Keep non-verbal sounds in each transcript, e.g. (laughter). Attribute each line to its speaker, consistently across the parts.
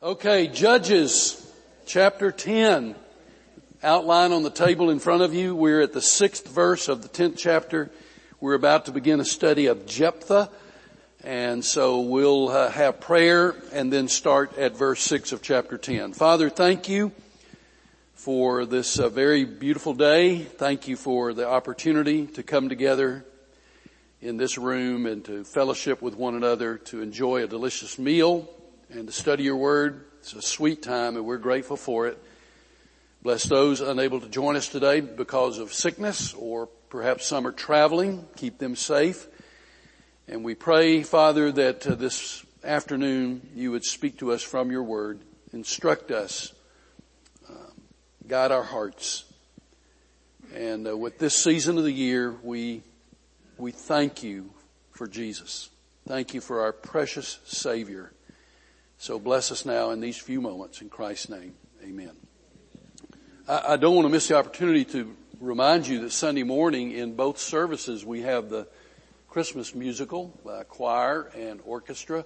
Speaker 1: Okay, Judges chapter 10. Outline on the table in front of you. We're at the sixth verse of the 10th chapter. We're about to begin a study of Jephthah. And so we'll uh, have prayer and then start at verse 6 of chapter 10. Father, thank you for this uh, very beautiful day. Thank you for the opportunity to come together in this room and to fellowship with one another, to enjoy a delicious meal and to study your word. It's a sweet time and we're grateful for it. Bless those unable to join us today because of sickness or perhaps some are traveling. Keep them safe. And we pray, Father, that uh, this afternoon you would speak to us from your word, instruct us, uh, guide our hearts. And uh, with this season of the year, we, we thank you for Jesus. Thank you for our precious Savior. So bless us now in these few moments in Christ's name. Amen. I, I don't want to miss the opportunity to remind you that Sunday morning in both services we have the Christmas musical, by choir and orchestra.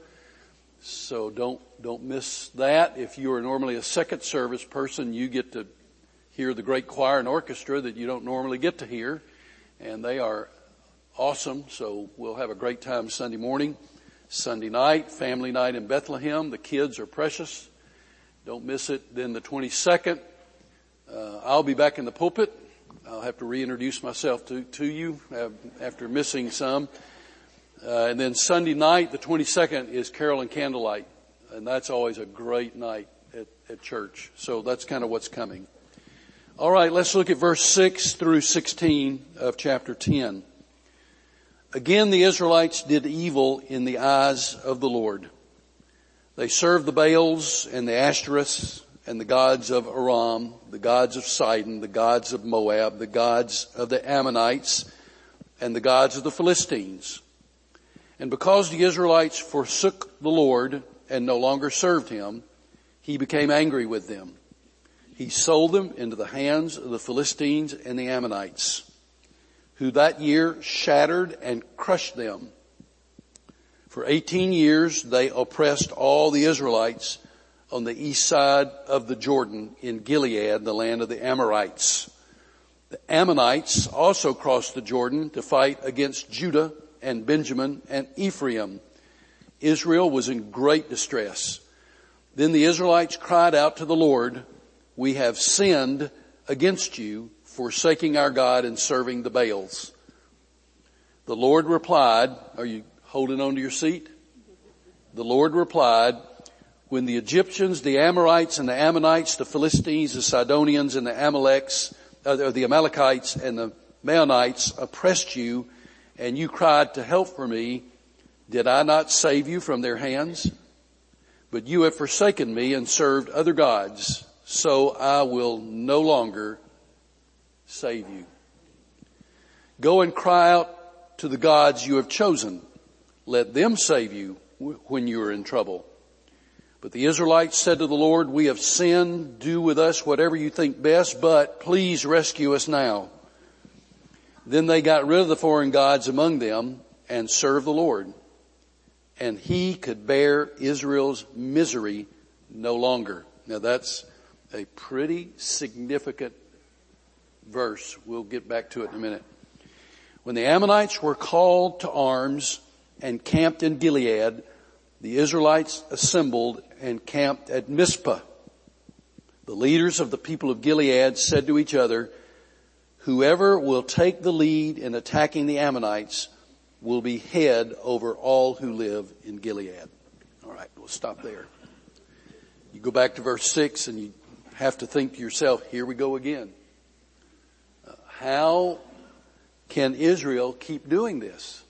Speaker 1: So don't, don't miss that. If you are normally a second service person, you get to hear the great choir and orchestra that you don't normally get to hear. And they are awesome. So we'll have a great time Sunday morning. Sunday night, family night in Bethlehem. The kids are precious. Don't miss it. Then the 22nd, uh, I'll be back in the pulpit. I'll have to reintroduce myself to, to you after missing some. Uh, and then Sunday night, the 22nd, is Carol and Candlelight. And that's always a great night at, at church. So that's kind of what's coming. All right, let's look at verse 6 through 16 of chapter 10. Again, the Israelites did evil in the eyes of the Lord. They served the Baals and the Ashtoreths and the gods of Aram, the gods of Sidon, the gods of Moab, the gods of the Ammonites, and the gods of the Philistines. And because the Israelites forsook the Lord and no longer served him, he became angry with them. He sold them into the hands of the Philistines and the Ammonites who that year shattered and crushed them. For 18 years they oppressed all the Israelites on the east side of the Jordan in Gilead, the land of the Amorites. The Ammonites also crossed the Jordan to fight against Judah and Benjamin and Ephraim. Israel was in great distress. Then the Israelites cried out to the Lord, we have sinned against you forsaking our God and serving the Baals. The Lord replied, are you holding on to your seat? The Lord replied, when the Egyptians, the Amorites and the Ammonites, the Philistines, the Sidonians and the Amaleks, uh, the Amalekites and the Maonites oppressed you and you cried to help for me, did I not save you from their hands? But you have forsaken me and served other gods, so I will no longer save you. Go and cry out to the gods you have chosen. Let them save you when you are in trouble. But the Israelites said to the Lord, we have sinned. Do with us whatever you think best, but please rescue us now. Then they got rid of the foreign gods among them and served the Lord. And he could bear Israel's misery no longer. Now that's a pretty significant verse. We'll get back to it in a minute. When the Ammonites were called to arms and camped in Gilead, the Israelites assembled and camped at Mizpah. The leaders of the people of Gilead said to each other, whoever will take the lead in attacking the Ammonites will be head over all who live in Gilead. All right, we'll stop there. You go back to verse six and you have to think to yourself, here we go again. How can Israel keep doing this?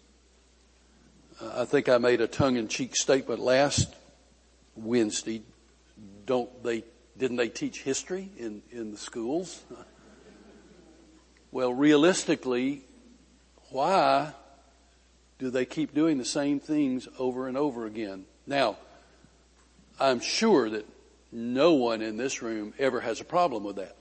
Speaker 1: Uh, I think I made a tongue-in-cheek statement last Wednesday. Don't they, didn't they teach history in, in the schools? Well, realistically, why do they keep doing the same things over and over again? Now, I'm sure that no one in this room ever has a problem with that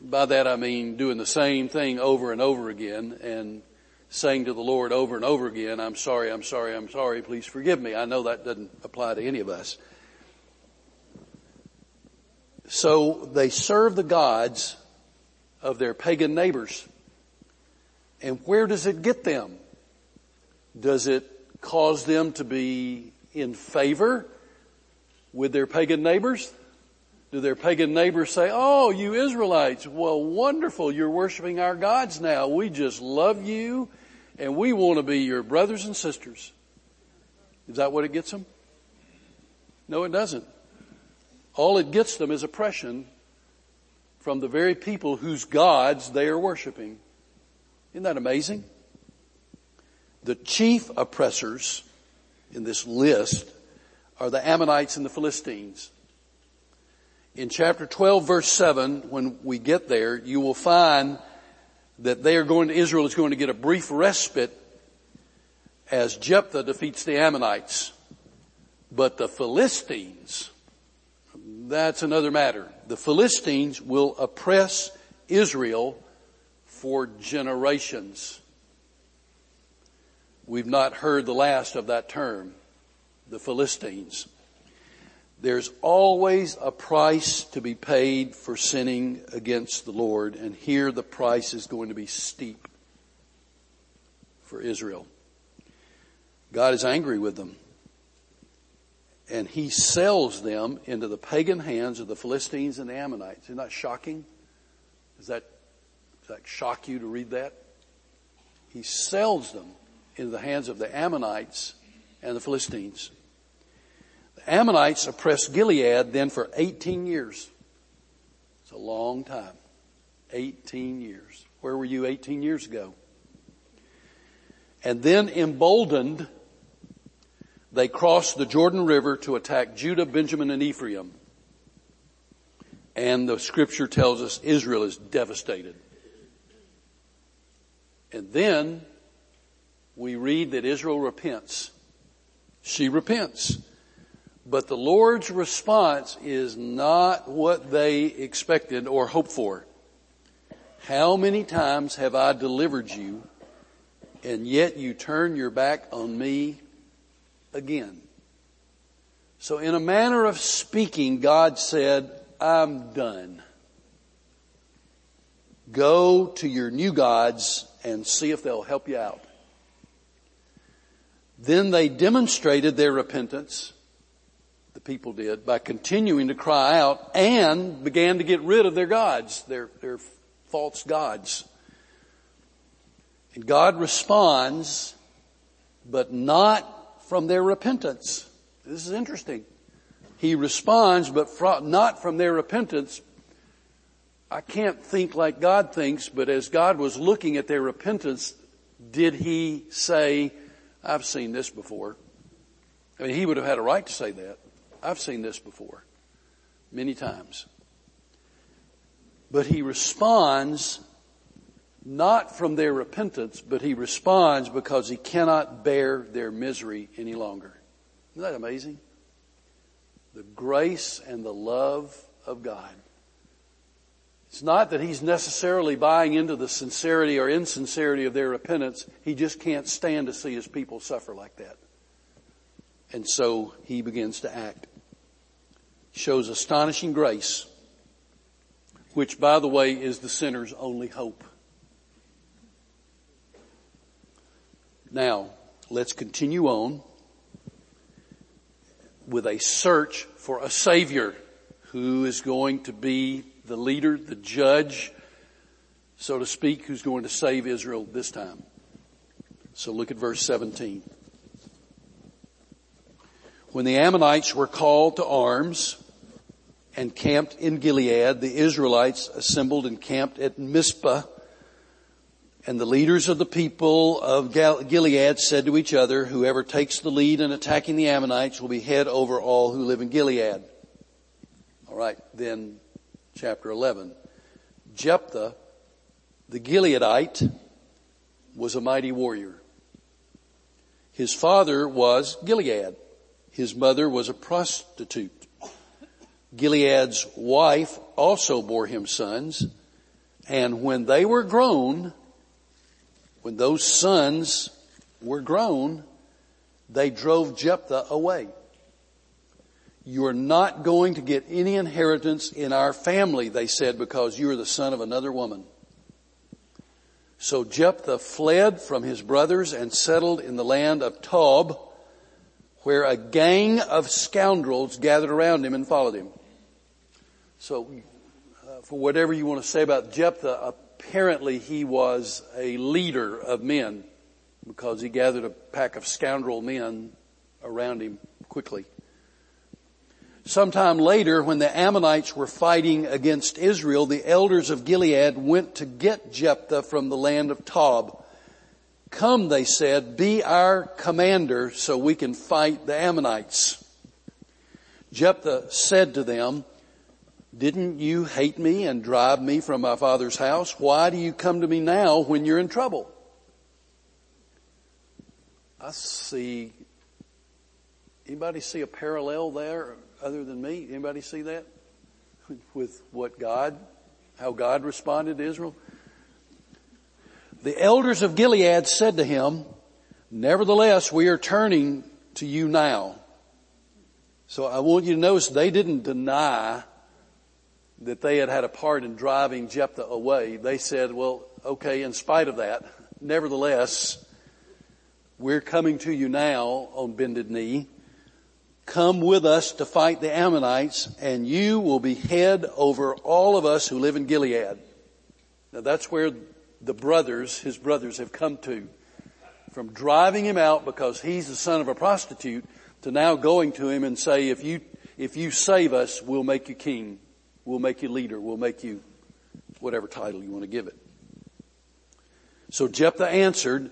Speaker 1: by that I mean doing the same thing over and over again and saying to the Lord over and over again, I'm sorry, I'm sorry, I'm sorry, please forgive me. I know that doesn't apply to any of us. So they serve the gods of their pagan neighbors. And where does it get them? Does it cause them to be in favor with their pagan neighbors? Do their pagan neighbors say, oh, you Israelites, well wonderful, you're worshiping our gods now. We just love you and we want to be your brothers and sisters. Is that what it gets them? No, it doesn't. All it gets them is oppression from the very people whose gods they are worshiping. Isn't that amazing? The chief oppressors in this list are the Ammonites and the Philistines. In chapter 12 verse 7, when we get there, you will find that they are going to, Israel is going to get a brief respite as Jephthah defeats the Ammonites. But the Philistines, that's another matter. The Philistines will oppress Israel for generations. We've not heard the last of that term, the Philistines. There's always a price to be paid for sinning against the Lord, and here the price is going to be steep for Israel. God is angry with them. And he sells them into the pagan hands of the Philistines and the Ammonites. Isn't that shocking? Does that, does that shock you to read that? He sells them into the hands of the Ammonites and the Philistines. Ammonites oppressed Gilead then for 18 years. It's a long time. 18 years. Where were you 18 years ago? And then emboldened, they crossed the Jordan River to attack Judah, Benjamin, and Ephraim. And the scripture tells us Israel is devastated. And then we read that Israel repents. She repents. But the Lord's response is not what they expected or hoped for. How many times have I delivered you and yet you turn your back on me again? So in a manner of speaking, God said, I'm done. Go to your new gods and see if they'll help you out. Then they demonstrated their repentance, the people did, by continuing to cry out and began to get rid of their gods, their, their false gods. And God responds, but not from their repentance. This is interesting. He responds, but not from their repentance. I can't think like God thinks, but as God was looking at their repentance, did He say, I've seen this before. I mean, he would have had a right to say that. I've seen this before. Many times. But he responds not from their repentance, but he responds because he cannot bear their misery any longer. Isn't that amazing? The grace and the love of God. It's not that he's necessarily buying into the sincerity or insincerity of their repentance. He just can't stand to see his people suffer like that. And so he begins to act. Shows astonishing grace, which by the way is the sinner's only hope. Now, let's continue on with a search for a savior who is going to be the leader, the judge, so to speak, who's going to save Israel this time. So look at verse 17. When the Ammonites were called to arms and camped in Gilead, the Israelites assembled and camped at Mizpah. And the leaders of the people of Gilead said to each other, whoever takes the lead in attacking the Ammonites will be head over all who live in Gilead. Alright, then chapter 11. Jephthah, the Gileadite, was a mighty warrior. His father was Gilead. His mother was a prostitute. Gilead's wife also bore him sons, and when they were grown, when those sons were grown, they drove Jephthah away. You're not going to get any inheritance in our family, they said, because you are the son of another woman. So Jephthah fled from his brothers and settled in the land of Tob, where a gang of scoundrels gathered around him and followed him. So, uh, for whatever you want to say about Jephthah, apparently he was a leader of men because he gathered a pack of scoundrel men around him quickly. Sometime later, when the Ammonites were fighting against Israel, the elders of Gilead went to get Jephthah from the land of Tob. Come, they said, be our commander so we can fight the Ammonites. Jephthah said to them, didn't you hate me and drive me from my father's house? Why do you come to me now when you're in trouble? I see, anybody see a parallel there other than me? Anybody see that? (laughs) With what God, how God responded to Israel? The elders of Gilead said to him, nevertheless, we are turning to you now. So I want you to notice they didn't deny that they had had a part in driving Jephthah away. They said, well, okay, in spite of that, nevertheless, we're coming to you now on bended knee. Come with us to fight the Ammonites and you will be head over all of us who live in Gilead. Now that's where the brothers, his brothers have come to. From driving him out because he's the son of a prostitute to now going to him and say, if you, if you save us, we'll make you king. We'll make you leader. We'll make you whatever title you want to give it. So Jephthah answered,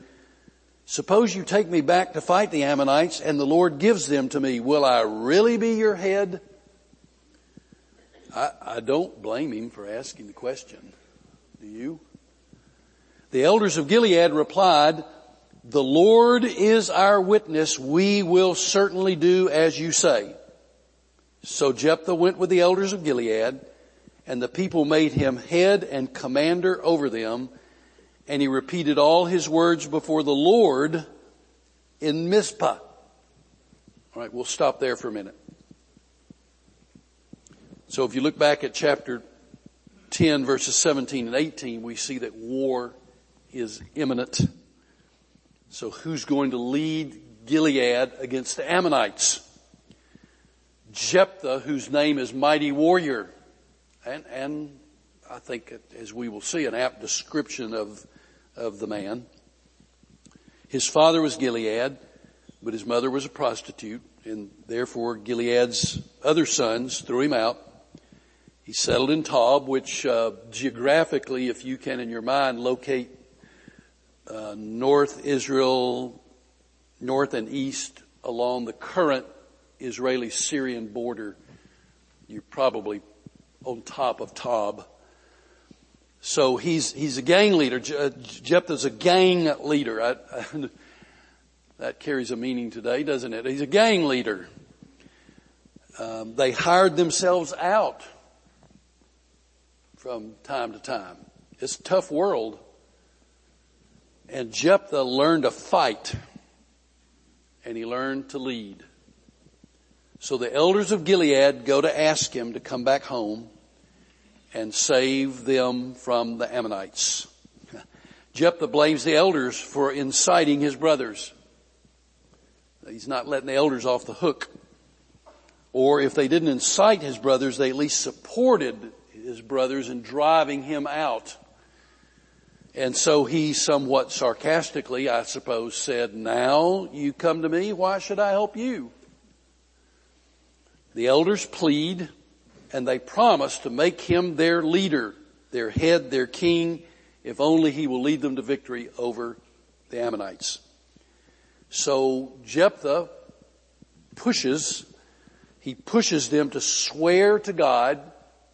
Speaker 1: suppose you take me back to fight the Ammonites and the Lord gives them to me. Will I really be your head? I, I don't blame him for asking the question. Do you? The elders of Gilead replied, the Lord is our witness. We will certainly do as you say. So Jephthah went with the elders of Gilead and the people made him head and commander over them and he repeated all his words before the Lord in Mizpah. All right, we'll stop there for a minute. So if you look back at chapter 10 verses 17 and 18, we see that war is imminent. So who's going to lead Gilead against the Ammonites? Jephthah, whose name is mighty warrior. And, and I think as we will see an apt description of, of the man. His father was Gilead, but his mother was a prostitute and therefore Gilead's other sons threw him out. He settled in Tob, which uh, geographically, if you can in your mind locate uh, North Israel, north and east along the current Israeli-Syrian border. You're probably on top of Tob. So he's, he's a gang leader. Uh, Jephthah's a gang leader. I, I, (laughs) that carries a meaning today, doesn't it? He's a gang leader. Um, they hired themselves out from time to time. It's a tough world. And Jephthah learned to fight and he learned to lead. So the elders of Gilead go to ask him to come back home and save them from the Ammonites. (laughs) Jephthah blames the elders for inciting his brothers. He's not letting the elders off the hook. Or if they didn't incite his brothers, they at least supported his brothers in driving him out. And so he somewhat sarcastically, I suppose, said, now you come to me, why should I help you? The elders plead and they promise to make him their leader, their head, their king, if only he will lead them to victory over the Ammonites. So Jephthah pushes, he pushes them to swear to God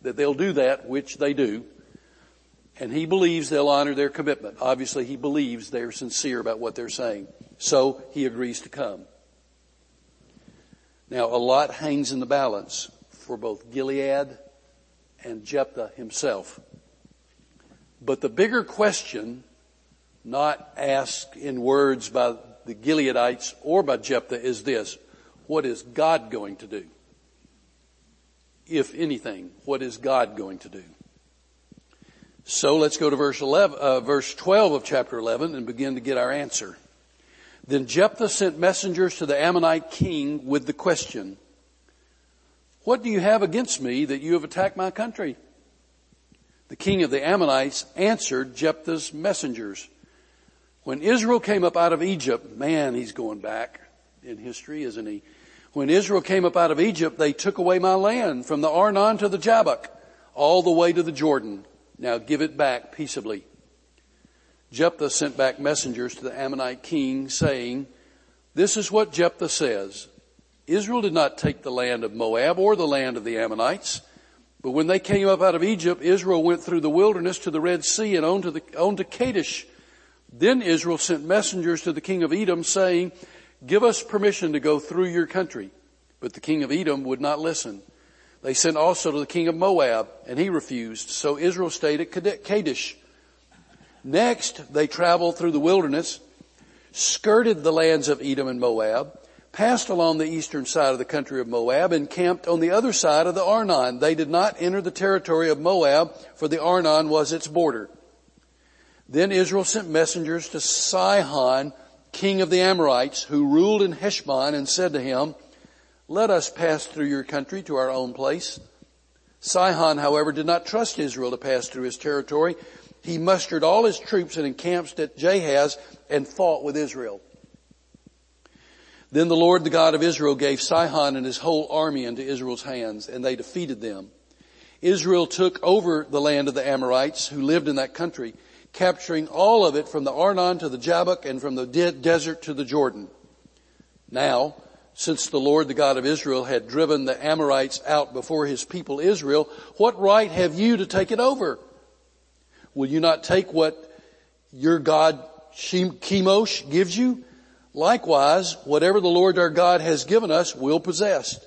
Speaker 1: that they'll do that, which they do. And he believes they'll honor their commitment. Obviously he believes they're sincere about what they're saying. So he agrees to come. Now a lot hangs in the balance for both Gilead and Jephthah himself. But the bigger question, not asked in words by the Gileadites or by Jephthah is this, what is God going to do? if anything? What is God going to do? So let's go to verse 11, uh, verse 12 of chapter 11 and begin to get our answer. Then Jephthah sent messengers to the Ammonite king with the question, what do you have against me that you have attacked my country? The king of the Ammonites answered Jephthah's messengers. When Israel came up out of Egypt, man, he's going back in history, isn't he? When Israel came up out of Egypt, they took away my land from the Arnon to the Jabbok, all the way to the Jordan. Now give it back peaceably. Jephthah sent back messengers to the Ammonite king saying, this is what Jephthah says. Israel did not take the land of Moab or the land of the Ammonites. But when they came up out of Egypt, Israel went through the wilderness to the Red Sea and on to, the, on to Kadesh. Then Israel sent messengers to the king of Edom saying, give us permission to go through your country. But the king of Edom would not listen. They sent also to the king of Moab and he refused. So Israel stayed at Kadesh. Next, they traveled through the wilderness, skirted the lands of Edom and Moab, passed along the eastern side of the country of Moab and camped on the other side of the Arnon. They did not enter the territory of Moab, for the Arnon was its border. Then Israel sent messengers to Sihon, king of the Amorites, who ruled in Heshbon, and said to him, Let us pass through your country to our own place. Sihon, however, did not trust Israel to pass through his territory, he mustered all his troops and encamped at Jahaz and fought with Israel. Then the Lord, the God of Israel, gave Sihon and his whole army into Israel's hands, and they defeated them. Israel took over the land of the Amorites who lived in that country, capturing all of it from the Arnon to the Jabbok and from the de- desert to the Jordan. Now, since the Lord, the God of Israel, had driven the Amorites out before his people Israel, what right have you to take it over? Will you not take what your God Chemosh gives you? Likewise, whatever the Lord our God has given us, we'll possess.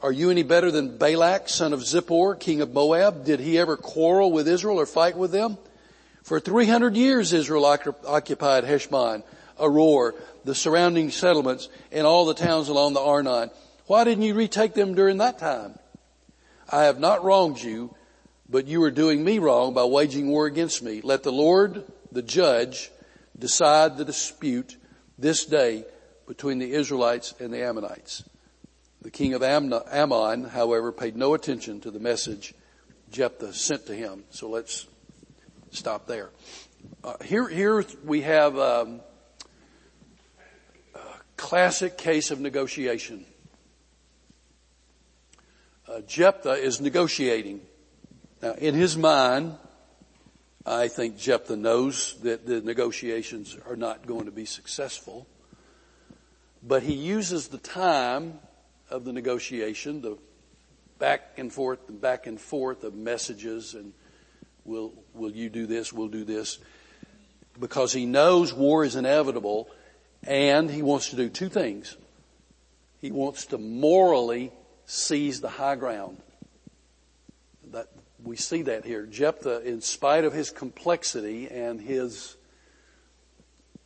Speaker 1: Are you any better than Balak, son of Zippor, king of Moab? Did he ever quarrel with Israel or fight with them? For 300 years Israel occupied Heshbon, Aroer, the surrounding settlements, and all the towns along the Arnon. Why didn't you retake them during that time? I have not wronged you, but you are doing me wrong by waging war against me. Let the Lord, the judge, decide the dispute this day between the Israelites and the Ammonites. The king of Ammon, however, paid no attention to the message Jephthah sent to him. So let's stop there. Uh, here, here we have um, a classic case of negotiation. Uh, Jephthah is negotiating. Now, in his mind, I think Jephthah knows that the negotiations are not going to be successful. But he uses the time of the negotiation, the back and forth and back and forth of messages and will, will you do this? We'll do this. Because he knows war is inevitable and he wants to do two things. He wants to morally seize the high ground. We see that here. Jephthah, in spite of his complexity and his,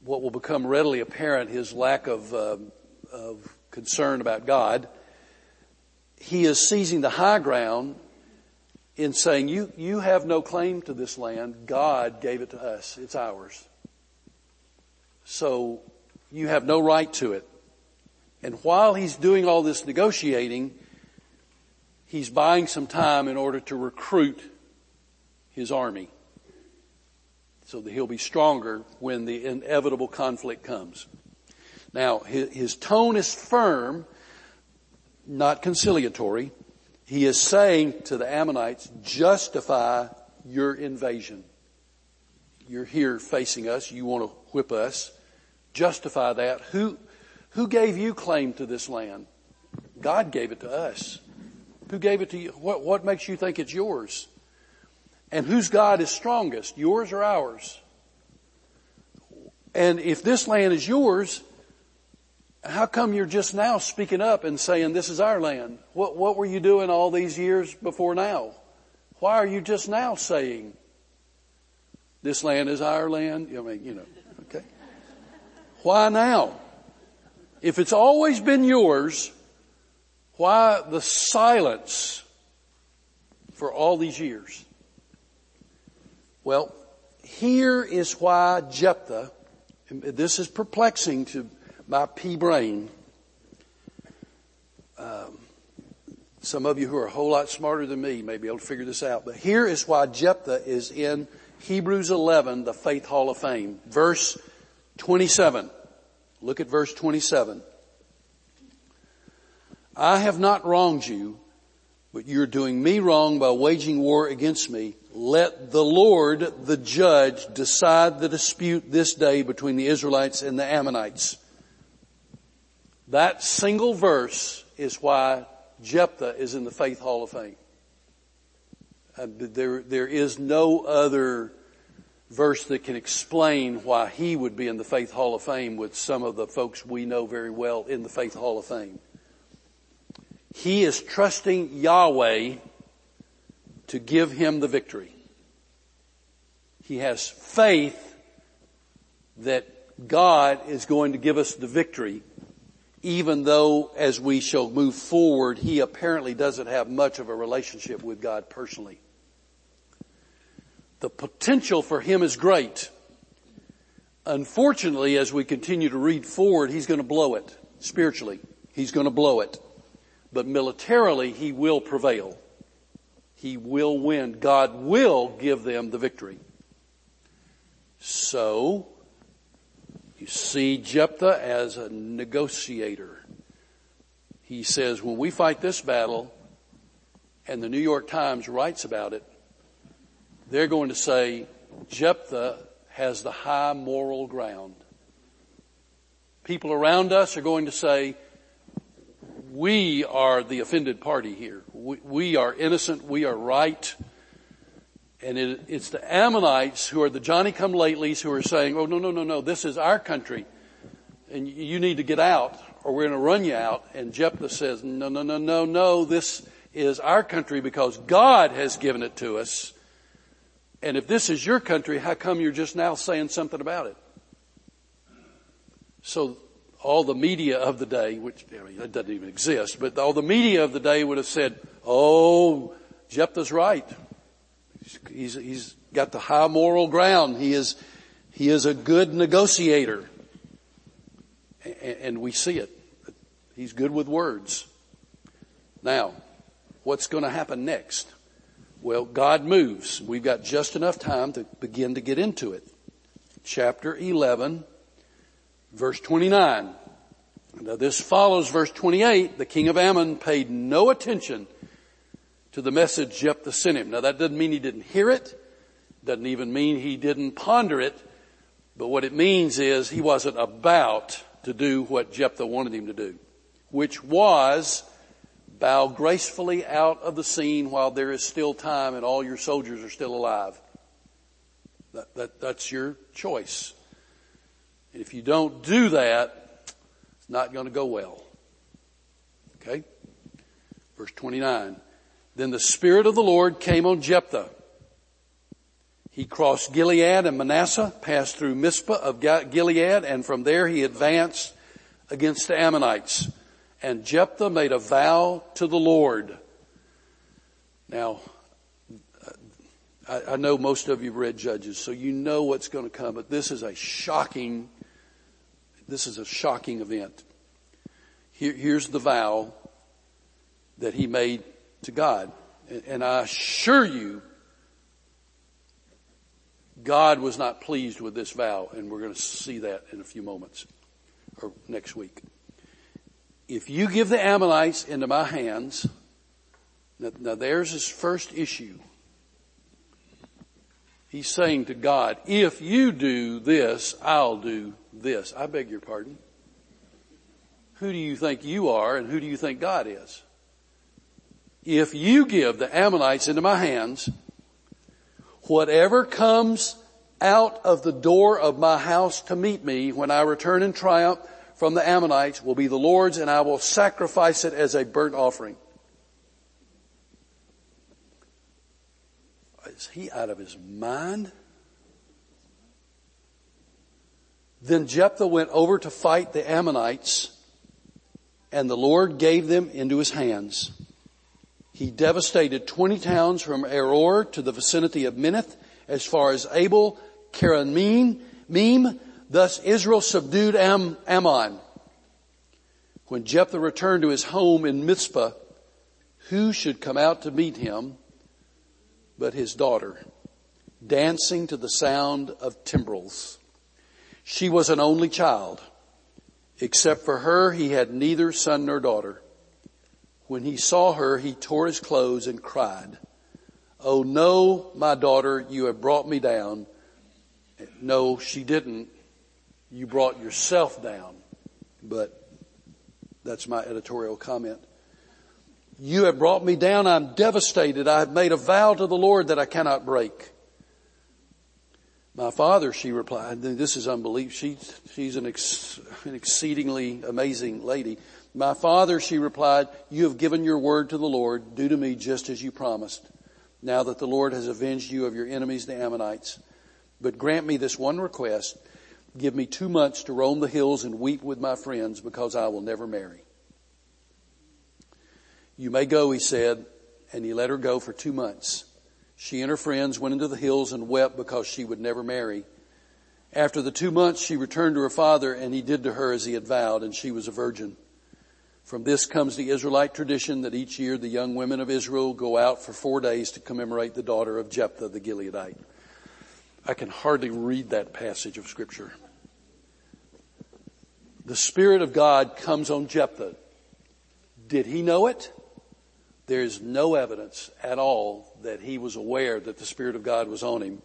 Speaker 1: what will become readily apparent, his lack of, uh, of concern about God, he is seizing the high ground in saying, you, you have no claim to this land. God gave it to us. It's ours. So you have no right to it. And while he's doing all this negotiating, he's buying some time in order to recruit his army so that he'll be stronger when the inevitable conflict comes. Now, his, tone is firm, not conciliatory. He is saying to the Ammonites, justify your invasion. You're here facing us. You want to whip us. Justify that. Who, who gave you claim to this land? God gave it to us. Who gave it to you? What, what makes you think it's yours? And whose God is strongest, yours or ours? And if this land is yours, how come you're just now speaking up and saying this is our land? What, what were you doing all these years before now? Why are you just now saying this land is our land? I mean, you know, okay. Why now? If it's always been yours, why the silence for all these years? Well, here is why Jephthah, this is perplexing to my pea brain. Um, some of you who are a whole lot smarter than me may be able to figure this out, but here is why Jephthah is in Hebrews 11, the Faith Hall of Fame. Verse 27. Look at verse 27. I have not wronged you, but you're doing me wrong by waging war against me. Let the Lord, the judge, decide the dispute this day between the Israelites and the Ammonites. That single verse is why Jephthah is in the Faith Hall of Fame. Uh, there, there is no other verse that can explain why he would be in the Faith Hall of Fame with some of the folks we know very well in the Faith Hall of Fame. He is trusting Yahweh to give him the victory. He has faith that God is going to give us the victory even though as we shall move forward, he apparently doesn't have much of a relationship with God personally. The potential for him is great. Unfortunately, as we continue to read forward, he's going to blow it spiritually. He's going to blow it. But militarily, he will prevail. He will win. God will give them the victory. So, you see Jephthah as a negotiator. He says, when we fight this battle, and the New York Times writes about it, they're going to say, Jephthah has the high moral ground. People around us are going to say, we are the offended party here. We, we are innocent. We are right. And it, it's the Ammonites who are the Johnny come latelys who are saying, oh no, no, no, no, this is our country. And you need to get out or we're going to run you out. And Jephthah says, no, no, no, no, no, this is our country because God has given it to us. And if this is your country, how come you're just now saying something about it? So all the media of the day, which I mean, it doesn't even exist, but all the media of the day would have said, oh, Jephthah's right. He's, he's got the high moral ground. He is, he is a good negotiator. And we see it. He's good with words. Now, what's going to happen next? Well, God moves. We've got just enough time to begin to get into it. Chapter 11, verse 29. Now this follows verse 28. The king of Ammon paid no attention to the message Jephthah sent him. Now that doesn't mean he didn't hear it. Doesn't even mean he didn't ponder it. But what it means is he wasn't about to do what Jephthah wanted him to do, which was bow gracefully out of the scene while there is still time and all your soldiers are still alive. That, that, that's your choice. If you don't do that, it's not going to go well. Okay? Verse 29. Then the Spirit of the Lord came on Jephthah. He crossed Gilead and Manasseh, passed through Mizpah of Gilead, and from there he advanced against the Ammonites. And Jephthah made a vow to the Lord. Now, I, know most of you have read Judges, so you know what's going to come, but this is a shocking, this is a shocking event. Here, here's the vow that he made to God. And I assure you, God was not pleased with this vow, and we're going to see that in a few moments or next week. If you give the Ammonites into my hands, now, now there's his first issue. He's saying to God, if you do this, I'll do this. I beg your pardon. Who do you think you are and who do you think God is? if you give the Ammonites into my hands, whatever comes out of the door of my house to meet me when I return in triumph from the Ammonites will be the Lord's and I will sacrifice it as a burnt offering. Is he out of his mind? Then Jephthah went over to fight the Ammonites and the Lord gave them into his hands. He devastated 20 towns from Aroer to the vicinity of Minnith as far as Abel Keramim. Meme. Thus Israel subdued Am- Ammon. When Jephthah returned to his home in Mizpah, who should come out to meet him but his daughter, dancing to the sound of timbrels. She was an only child. Except for her, he had neither son nor daughter. When he saw her, he tore his clothes and cried, Oh no, my daughter, you have brought me down. No, she didn't. You brought yourself down. But that's my editorial comment. You have brought me down. I'm devastated. I have made a vow to the Lord that I cannot break. My father, she replied, this is unbelievable. She, she's an, ex, an exceedingly amazing lady. My father, she replied, you have given your word to the Lord. Do to me just as you promised. Now that the Lord has avenged you of your enemies, the Ammonites. But grant me this one request. Give me two months to roam the hills and weep with my friends because I will never marry. You may go, he said, and he let her go for two months. She and her friends went into the hills and wept because she would never marry. After the two months, she returned to her father and he did to her as he had vowed and she was a virgin. From this comes the Israelite tradition that each year the young women of Israel go out for four days to commemorate the daughter of Jephthah the Gileadite. I can hardly read that passage of scripture. The Spirit of God comes on Jephthah. Did he know it? There's no evidence at all that he was aware that the Spirit of God was on him,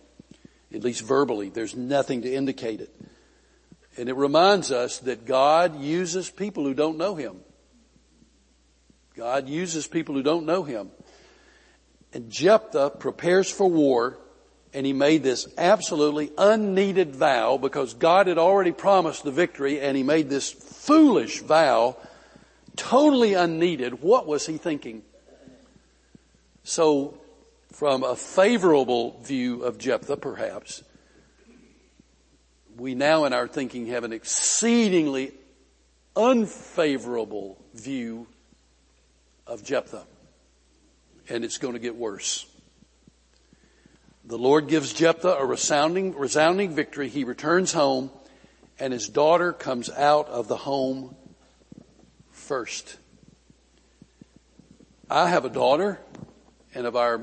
Speaker 1: at least verbally. There's nothing to indicate it. And it reminds us that God uses people who don't know him. God uses people who don't know him. And Jephthah prepares for war and he made this absolutely unneeded vow because God had already promised the victory and he made this foolish vow totally unneeded. What was he thinking? So from a favorable view of Jephthah, perhaps, we now in our thinking have an exceedingly unfavorable view of Jephthah. And it's going to get worse. The Lord gives Jephthah a resounding, resounding victory. He returns home and his daughter comes out of the home first. I have a daughter and of our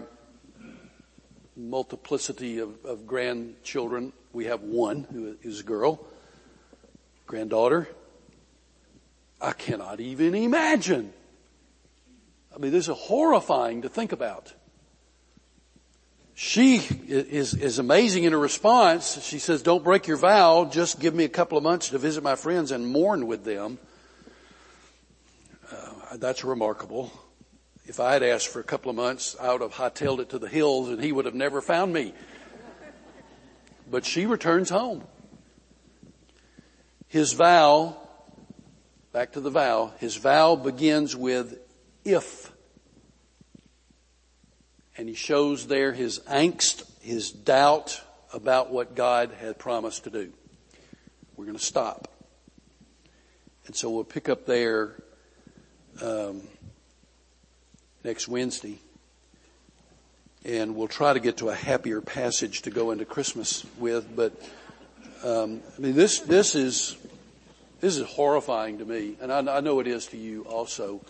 Speaker 1: multiplicity of, of grandchildren, we have one who is a girl, granddaughter. I cannot even imagine. I mean, this is horrifying to think about. She is, is amazing in her response. She says, don't break your vow. Just give me a couple of months to visit my friends and mourn with them. Uh, that's remarkable. If I had asked for a couple of months, I would have hightailed it to the hills and he would have never found me. But she returns home. His vow, back to the vow, his vow begins with if. And he shows there his angst, his doubt about what God had promised to do. We're going to stop. And so we'll pick up there. Um, next Wednesday. And we'll try to get to a happier passage to go into Christmas with, but um, I mean this this is this is horrifying to me, and I, I know it is to you also.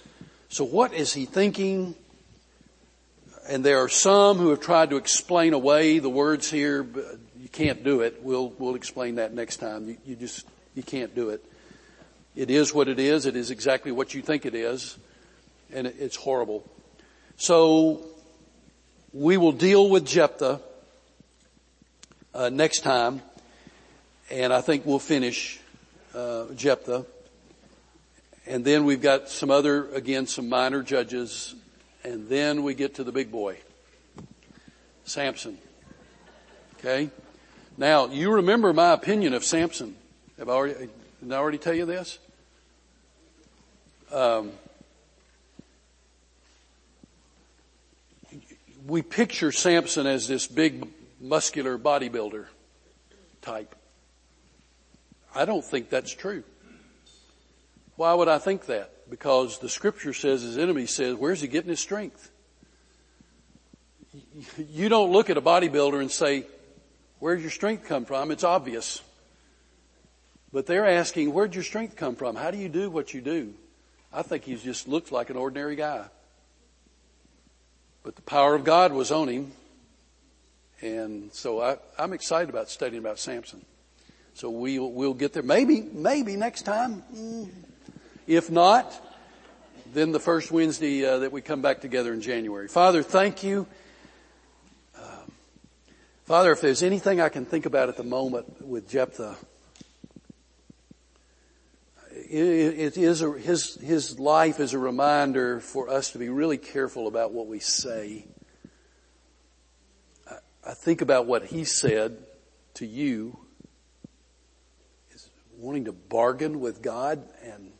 Speaker 1: So what is he thinking? And there are some who have tried to explain away the words here, but you can't do it. We'll we'll explain that next time. You, you just you can't do it. It is what it is. It is exactly what you think it is, and it, it's horrible. So we will deal with Jephthah uh, next time, and I think we'll finish uh, Jephthah. And then we've got some other, again, some minor judges, and then we get to the big boy, Samson. Okay? Now, you remember my opinion of Samson. Have I already, did I already tell you this? Um, we picture Samson as this big muscular bodybuilder type. I don't think that's true. Why would I think that? Because the scripture says his enemy says, where's he getting his strength? you don't look at a bodybuilder and say, where'd your strength come from? It's obvious. But they're asking, where'd your strength come from? How do you do what you do? I think he just looks like an ordinary guy. But the power of God was on him. And so I, I'm excited about studying about Samson. So we'll, we'll get there. Maybe, maybe next time. Mm. If not, then the first Wednesday uh, that we come back together in January. Father, thank you. Um, Father, if there's anything I can think about at the moment with Jephthah, it is a, his his life is a reminder for us to be really careful about what we say. I, I think about what he said to you, is wanting to bargain with God and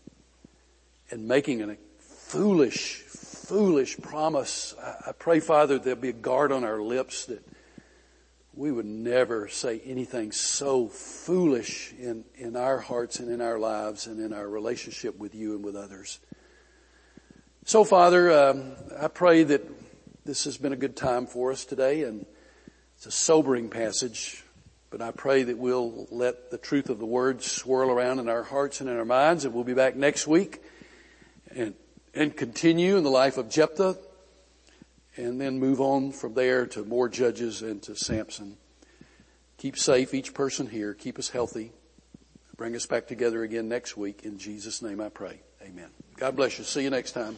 Speaker 1: and making a foolish, foolish promise. I, I pray, Father, there'll be a guard on our lips that we would never say anything so foolish in, in our hearts and in our lives and in our relationship with you and with others. So Father, um, I pray that this has been a good time for us today and it's a sobering passage, but I pray that we'll let the truth of the word swirl around in our hearts and in our minds and we'll be back next week and, and continue in the life of Jephthah and then move on from there to more judges and to Samson. Keep safe each person here. Keep us healthy. Bring us back together again next week. In Jesus' name I pray. Amen. God bless you. See you next time.